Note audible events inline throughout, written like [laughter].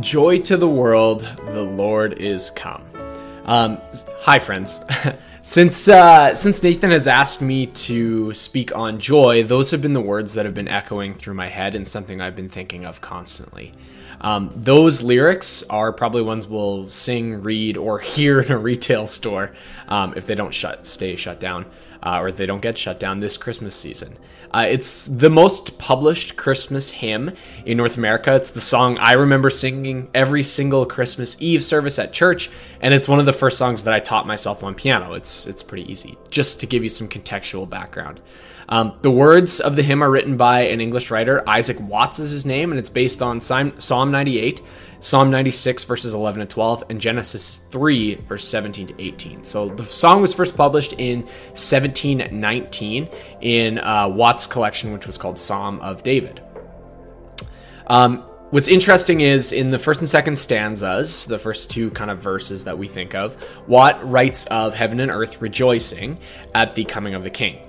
Joy to the world, the Lord is come. Um, hi, friends. [laughs] since uh, since Nathan has asked me to speak on joy, those have been the words that have been echoing through my head and something I've been thinking of constantly. Um, those lyrics are probably ones we'll sing, read, or hear in a retail store um, if they don't shut stay shut down uh, or if they don't get shut down this Christmas season. Uh, it's the most published Christmas hymn in North America. It's the song I remember singing every single Christmas Eve service at church, and it's one of the first songs that I taught myself on piano. It's it's pretty easy. Just to give you some contextual background. Um, the words of the hymn are written by an English writer, Isaac Watts is his name, and it's based on Psalm 98, Psalm 96, verses 11 to 12, and Genesis 3, verse 17 to 18. So the song was first published in 1719 in uh, Watts' collection, which was called Psalm of David. Um, What's interesting is in the first and second stanzas, the first two kind of verses that we think of, Watt writes of heaven and earth rejoicing at the coming of the king.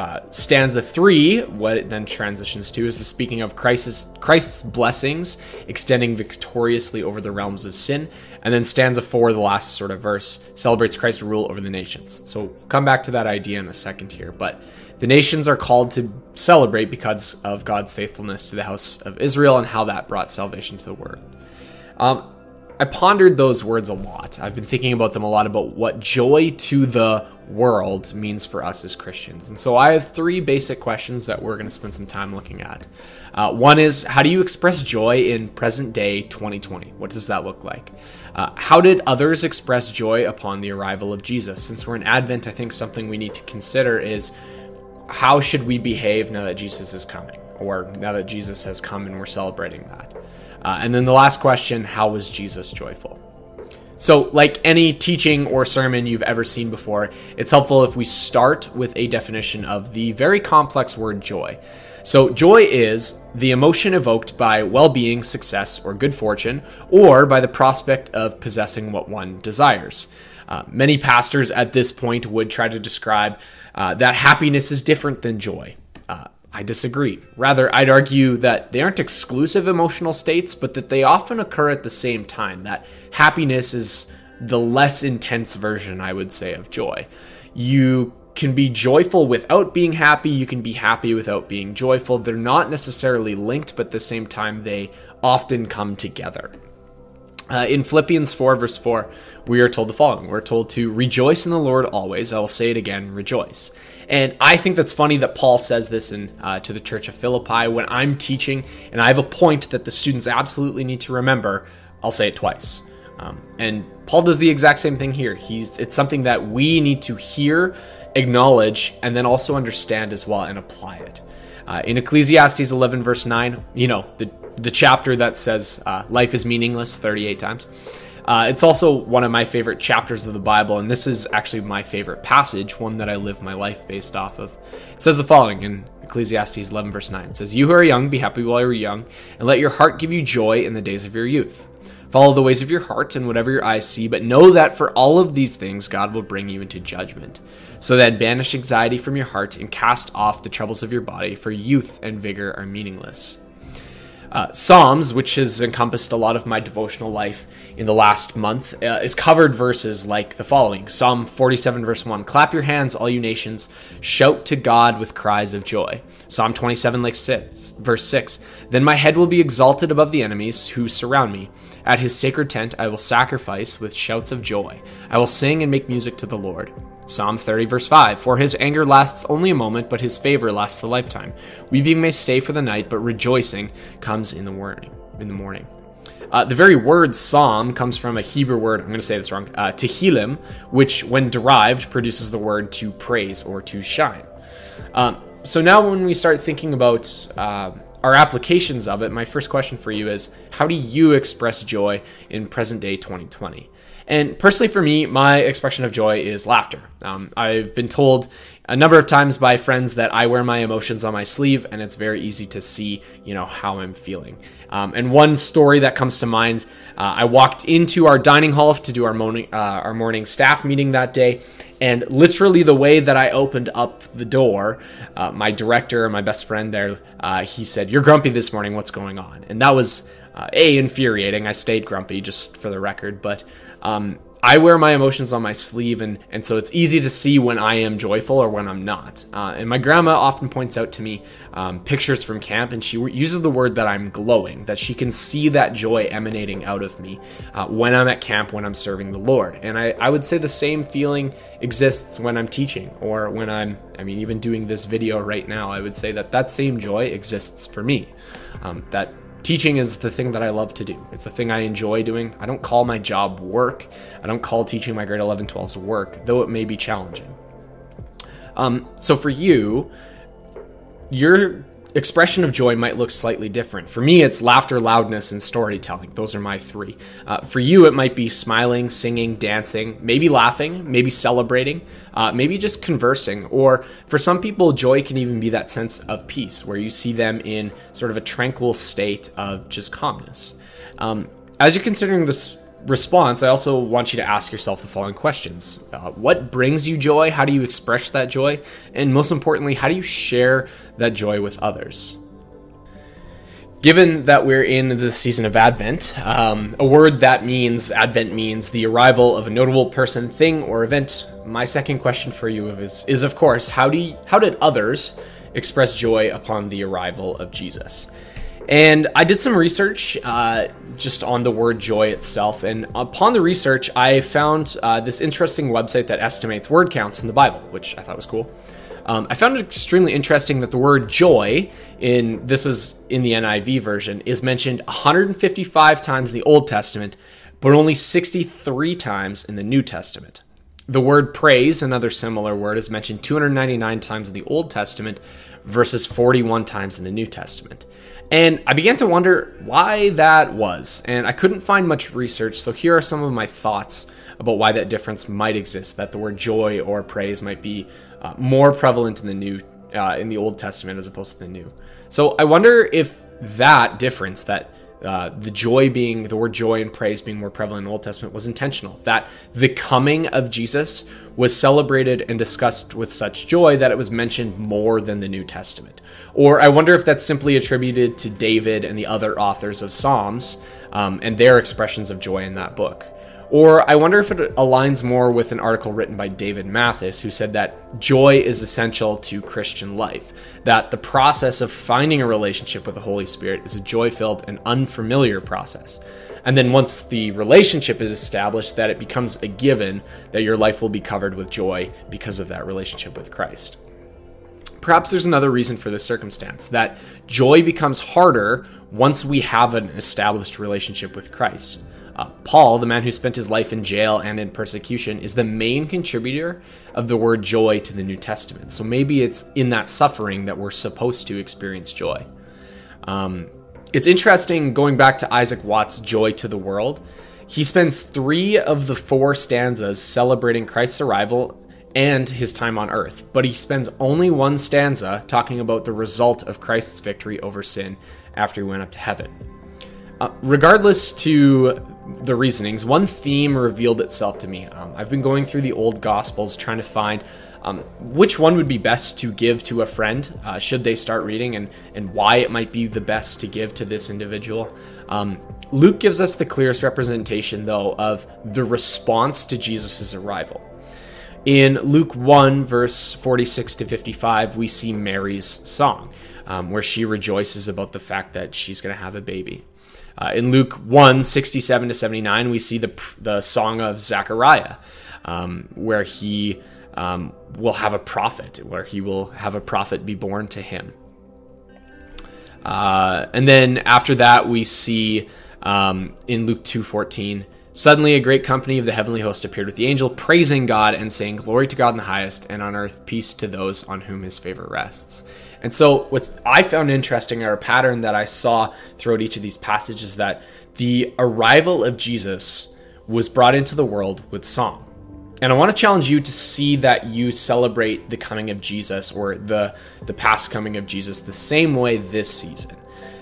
Uh, stanza three, what it then transitions to, is the speaking of Christ's, Christ's blessings extending victoriously over the realms of sin. And then stanza four, the last sort of verse, celebrates Christ's rule over the nations. So we'll come back to that idea in a second here. But the nations are called to celebrate because of God's faithfulness to the house of Israel and how that brought salvation to the world. Um, I pondered those words a lot. I've been thinking about them a lot about what joy to the world means for us as Christians. And so I have three basic questions that we're going to spend some time looking at. Uh, one is how do you express joy in present day 2020? What does that look like? Uh, how did others express joy upon the arrival of Jesus? Since we're in Advent, I think something we need to consider is how should we behave now that Jesus is coming, or now that Jesus has come and we're celebrating that? Uh, and then the last question how was Jesus joyful? So, like any teaching or sermon you've ever seen before, it's helpful if we start with a definition of the very complex word joy. So, joy is the emotion evoked by well being, success, or good fortune, or by the prospect of possessing what one desires. Uh, many pastors at this point would try to describe uh, that happiness is different than joy. Uh, I disagree. Rather, I'd argue that they aren't exclusive emotional states, but that they often occur at the same time. That happiness is the less intense version, I would say, of joy. You can be joyful without being happy, you can be happy without being joyful. They're not necessarily linked, but at the same time, they often come together. Uh, in Philippians 4, verse 4, we are told the following We're told to rejoice in the Lord always. I will say it again, rejoice. And I think that's funny that Paul says this in, uh, to the church of Philippi. When I'm teaching and I have a point that the students absolutely need to remember, I'll say it twice. Um, and Paul does the exact same thing here. He's It's something that we need to hear, acknowledge, and then also understand as well and apply it. Uh, in Ecclesiastes 11, verse 9, you know, the the chapter that says uh, life is meaningless 38 times. Uh, it's also one of my favorite chapters of the Bible, and this is actually my favorite passage, one that I live my life based off of. It says the following in Ecclesiastes 11, verse 9. It says, You who are young, be happy while you're young, and let your heart give you joy in the days of your youth. Follow the ways of your heart and whatever your eyes see, but know that for all of these things, God will bring you into judgment. So then banish anxiety from your heart and cast off the troubles of your body, for youth and vigor are meaningless. Uh, Psalms, which has encompassed a lot of my devotional life in the last month, uh, is covered verses like the following Psalm 47, verse 1 Clap your hands, all you nations, shout to God with cries of joy. Psalm 27, like six, verse 6 Then my head will be exalted above the enemies who surround me. At his sacred tent I will sacrifice with shouts of joy. I will sing and make music to the Lord. Psalm 30, verse 5 For his anger lasts only a moment, but his favor lasts a lifetime. Weeping may stay for the night, but rejoicing comes in the morning. In the morning. Uh, the very word psalm comes from a Hebrew word, I'm going to say this wrong, uh, tehillim, which, when derived, produces the word to praise or to shine. Um, so now, when we start thinking about uh, our applications of it, my first question for you is how do you express joy in present day 2020? And personally, for me, my expression of joy is laughter. Um, I've been told a number of times by friends that I wear my emotions on my sleeve, and it's very easy to see, you know, how I'm feeling. Um, and one story that comes to mind, uh, I walked into our dining hall to do our morning uh, our morning staff meeting that day, and literally the way that I opened up the door, uh, my director, my best friend there, uh, he said, "You're grumpy this morning. What's going on?" And that was uh, a infuriating. I stayed grumpy, just for the record, but. Um, I wear my emotions on my sleeve, and, and so it's easy to see when I am joyful or when I'm not. Uh, and my grandma often points out to me um, pictures from camp, and she uses the word that I'm glowing, that she can see that joy emanating out of me uh, when I'm at camp, when I'm serving the Lord. And I, I would say the same feeling exists when I'm teaching or when I'm, I mean, even doing this video right now, I would say that that same joy exists for me. Um, that teaching is the thing that I love to do. It's the thing I enjoy doing. I don't call my job work. I don't call teaching my grade 11, 12s work, though it may be challenging. Um, so for you, your expression of joy might look slightly different. For me, it's laughter, loudness, and storytelling. Those are my three. Uh, for you, it might be smiling, singing, dancing, maybe laughing, maybe celebrating, uh, maybe just conversing. Or for some people, joy can even be that sense of peace, where you see them in sort of a tranquil state of just calmness. Um, as you're considering this response, I also want you to ask yourself the following questions uh, What brings you joy? How do you express that joy? And most importantly, how do you share that joy with others? Given that we're in the season of Advent, um, a word that means Advent means the arrival of a notable person, thing, or event. My second question for you is, is of course, how do you, how did others express joy upon the arrival of Jesus? And I did some research uh, just on the word joy itself. And upon the research, I found uh, this interesting website that estimates word counts in the Bible, which I thought was cool. Um, I found it extremely interesting that the word joy in this is in the NIV version is mentioned 155 times in the Old Testament, but only 63 times in the New Testament. The word praise, another similar word, is mentioned 299 times in the Old Testament versus 41 times in the New Testament. And I began to wonder why that was, and I couldn't find much research, so here are some of my thoughts about why that difference might exist, that the word joy or praise might be uh, more prevalent in the new uh, in the Old Testament as opposed to the New. So I wonder if that difference, that uh, the joy being the word joy and praise being more prevalent in the Old Testament was intentional. That the coming of Jesus was celebrated and discussed with such joy that it was mentioned more than the New Testament. Or I wonder if that's simply attributed to David and the other authors of Psalms um, and their expressions of joy in that book. Or I wonder if it aligns more with an article written by David Mathis, who said that joy is essential to Christian life, that the process of finding a relationship with the Holy Spirit is a joy filled and unfamiliar process. And then once the relationship is established, that it becomes a given that your life will be covered with joy because of that relationship with Christ. Perhaps there's another reason for this circumstance that joy becomes harder once we have an established relationship with Christ. Uh, Paul, the man who spent his life in jail and in persecution, is the main contributor of the word joy to the New Testament. So maybe it's in that suffering that we're supposed to experience joy. Um, it's interesting going back to Isaac Watts' Joy to the World. He spends three of the four stanzas celebrating Christ's arrival and his time on earth, but he spends only one stanza talking about the result of Christ's victory over sin after he went up to heaven. Uh, regardless to the reasonings, one theme revealed itself to me. Um, I've been going through the old Gospels trying to find um, which one would be best to give to a friend uh, should they start reading and, and why it might be the best to give to this individual. Um, Luke gives us the clearest representation, though, of the response to Jesus' arrival. In Luke 1, verse 46 to 55, we see Mary's song, um, where she rejoices about the fact that she's going to have a baby. Uh, in Luke 1, 67 to 79, we see the, the song of Zechariah, um, where he um, will have a prophet, where he will have a prophet be born to him. Uh, and then after that, we see um, in Luke 2:14, suddenly a great company of the heavenly host appeared with the angel, praising God and saying, "Glory to God in the highest, and on earth peace to those on whom His favor rests." And so, what I found interesting, or a pattern that I saw throughout each of these passages, that the arrival of Jesus was brought into the world with song. And I want to challenge you to see that you celebrate the coming of Jesus or the, the past coming of Jesus the same way this season.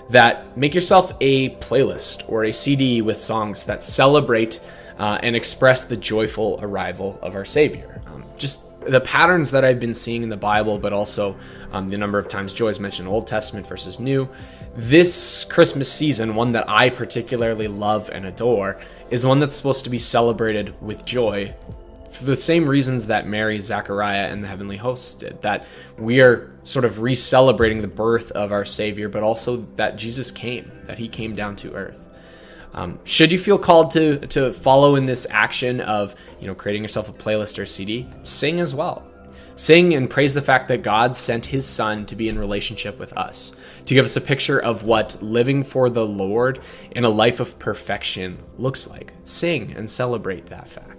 That make yourself a playlist or a CD with songs that celebrate uh, and express the joyful arrival of our Savior. Um, just the patterns that I've been seeing in the Bible, but also um, the number of times Joy has mentioned Old Testament versus New. This Christmas season, one that I particularly love and adore, is one that's supposed to be celebrated with joy for the same reasons that Mary, Zechariah, and the heavenly hosts did. That we are sort of re celebrating the birth of our Savior, but also that Jesus came, that He came down to earth. Um, should you feel called to to follow in this action of you know creating yourself a playlist or CD, sing as well. Sing and praise the fact that God sent His Son to be in relationship with us, to give us a picture of what living for the Lord in a life of perfection looks like. Sing and celebrate that fact.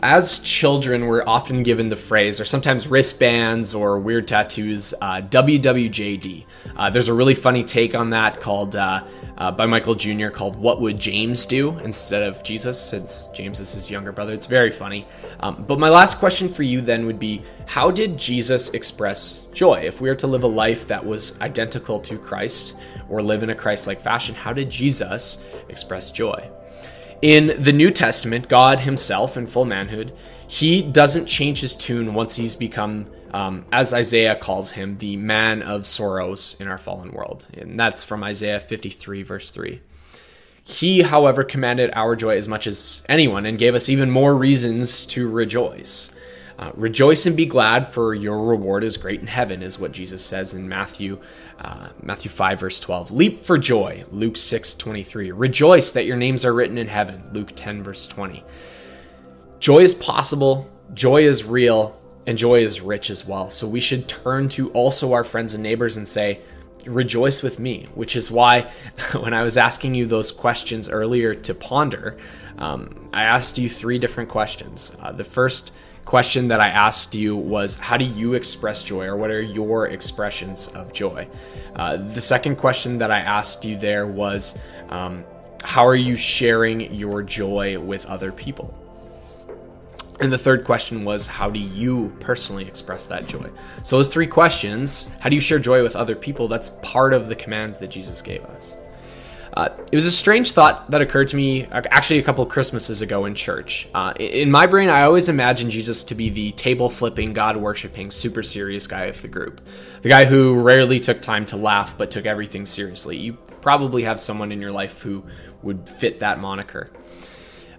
As children, we're often given the phrase, or sometimes wristbands or weird tattoos, uh, WWJD. Uh, there's a really funny take on that called uh, uh, by Michael Jr. called "What Would James Do" instead of Jesus, since James is his younger brother. It's very funny. Um, but my last question for you then would be: How did Jesus express joy? If we were to live a life that was identical to Christ or live in a Christ-like fashion, how did Jesus express joy? In the New Testament, God Himself, in full manhood, He doesn't change His tune once He's become, um, as Isaiah calls Him, the man of sorrows in our fallen world. And that's from Isaiah 53, verse 3. He, however, commanded our joy as much as anyone and gave us even more reasons to rejoice. Uh, Rejoice and be glad, for your reward is great in heaven, is what Jesus says in Matthew, uh, Matthew 5, verse 12. Leap for joy, Luke 6, 23. Rejoice that your names are written in heaven, Luke 10, verse 20. Joy is possible, joy is real, and joy is rich as well. So we should turn to also our friends and neighbors and say, Rejoice with me, which is why [laughs] when I was asking you those questions earlier to ponder, um, I asked you three different questions. Uh, the first question that I asked you was how do you express joy or what are your expressions of joy? Uh, the second question that I asked you there was um, how are you sharing your joy with other people? And the third question was, how do you personally express that joy? So, those three questions how do you share joy with other people? That's part of the commands that Jesus gave us. Uh, it was a strange thought that occurred to me uh, actually a couple Christmases ago in church. Uh, in my brain, I always imagined Jesus to be the table flipping, God worshiping, super serious guy of the group. The guy who rarely took time to laugh but took everything seriously. You probably have someone in your life who would fit that moniker.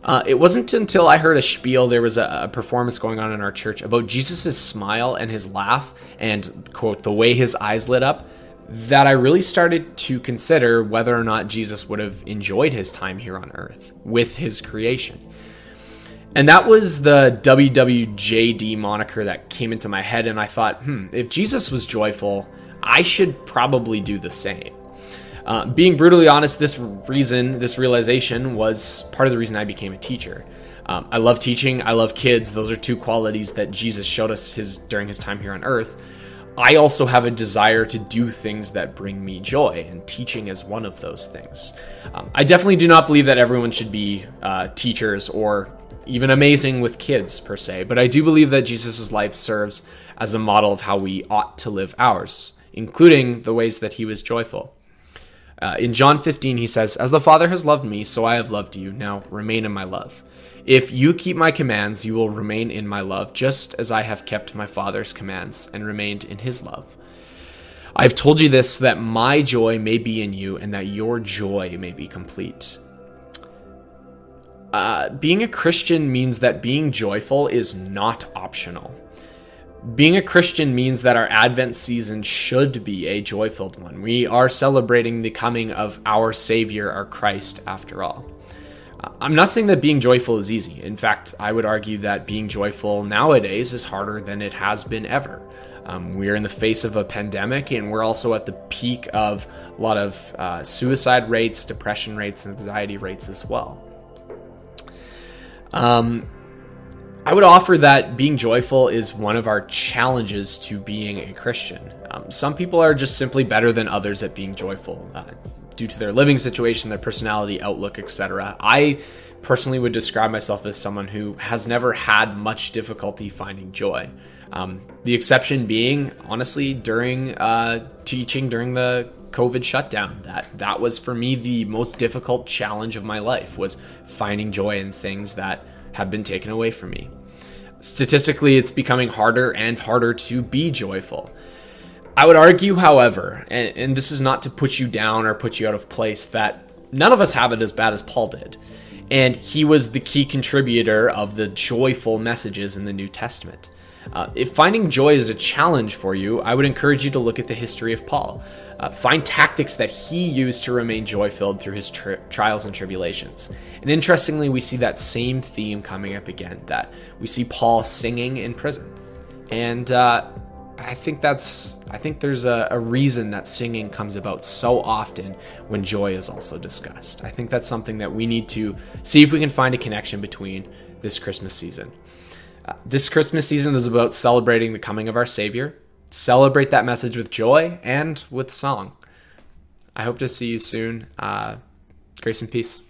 Uh, it wasn't until I heard a spiel, there was a, a performance going on in our church about Jesus' smile and his laugh, and quote, the way his eyes lit up that I really started to consider whether or not Jesus would have enjoyed his time here on earth with his creation. And that was the WWJD moniker that came into my head, and I thought, hmm, if Jesus was joyful, I should probably do the same. Uh, being brutally honest, this reason, this realization was part of the reason I became a teacher. Um, I love teaching. I love kids. Those are two qualities that Jesus showed us his during his time here on earth. I also have a desire to do things that bring me joy, and teaching is one of those things. Um, I definitely do not believe that everyone should be uh, teachers or even amazing with kids per se, but I do believe that Jesus' life serves as a model of how we ought to live ours, including the ways that he was joyful. Uh, in John 15, he says, As the Father has loved me, so I have loved you. Now remain in my love. If you keep my commands, you will remain in my love, just as I have kept my Father's commands and remained in his love. I have told you this so that my joy may be in you and that your joy may be complete. Uh, being a Christian means that being joyful is not optional. Being a Christian means that our Advent season should be a joy filled one. We are celebrating the coming of our Savior, our Christ, after all. I'm not saying that being joyful is easy. In fact, I would argue that being joyful nowadays is harder than it has been ever. Um, we're in the face of a pandemic, and we're also at the peak of a lot of uh, suicide rates, depression rates, anxiety rates as well. Um, I would offer that being joyful is one of our challenges to being a Christian. Um, some people are just simply better than others at being joyful. Uh, due to their living situation, their personality, outlook, etc. I personally would describe myself as someone who has never had much difficulty finding joy. Um, the exception being, honestly, during uh, teaching during the COVID shutdown. That that was for me the most difficult challenge of my life was finding joy in things that have been taken away from me. Statistically, it's becoming harder and harder to be joyful. I would argue, however, and, and this is not to put you down or put you out of place, that none of us have it as bad as Paul did. And he was the key contributor of the joyful messages in the New Testament. Uh, if finding joy is a challenge for you, I would encourage you to look at the history of Paul. Uh, find tactics that he used to remain joy filled through his tri- trials and tribulations. And interestingly, we see that same theme coming up again that we see Paul singing in prison. And uh, I think that's, I think there's a, a reason that singing comes about so often when joy is also discussed. I think that's something that we need to see if we can find a connection between this Christmas season. Uh, this Christmas season is about celebrating the coming of our Savior. Celebrate that message with joy and with song. I hope to see you soon. Uh, grace and peace.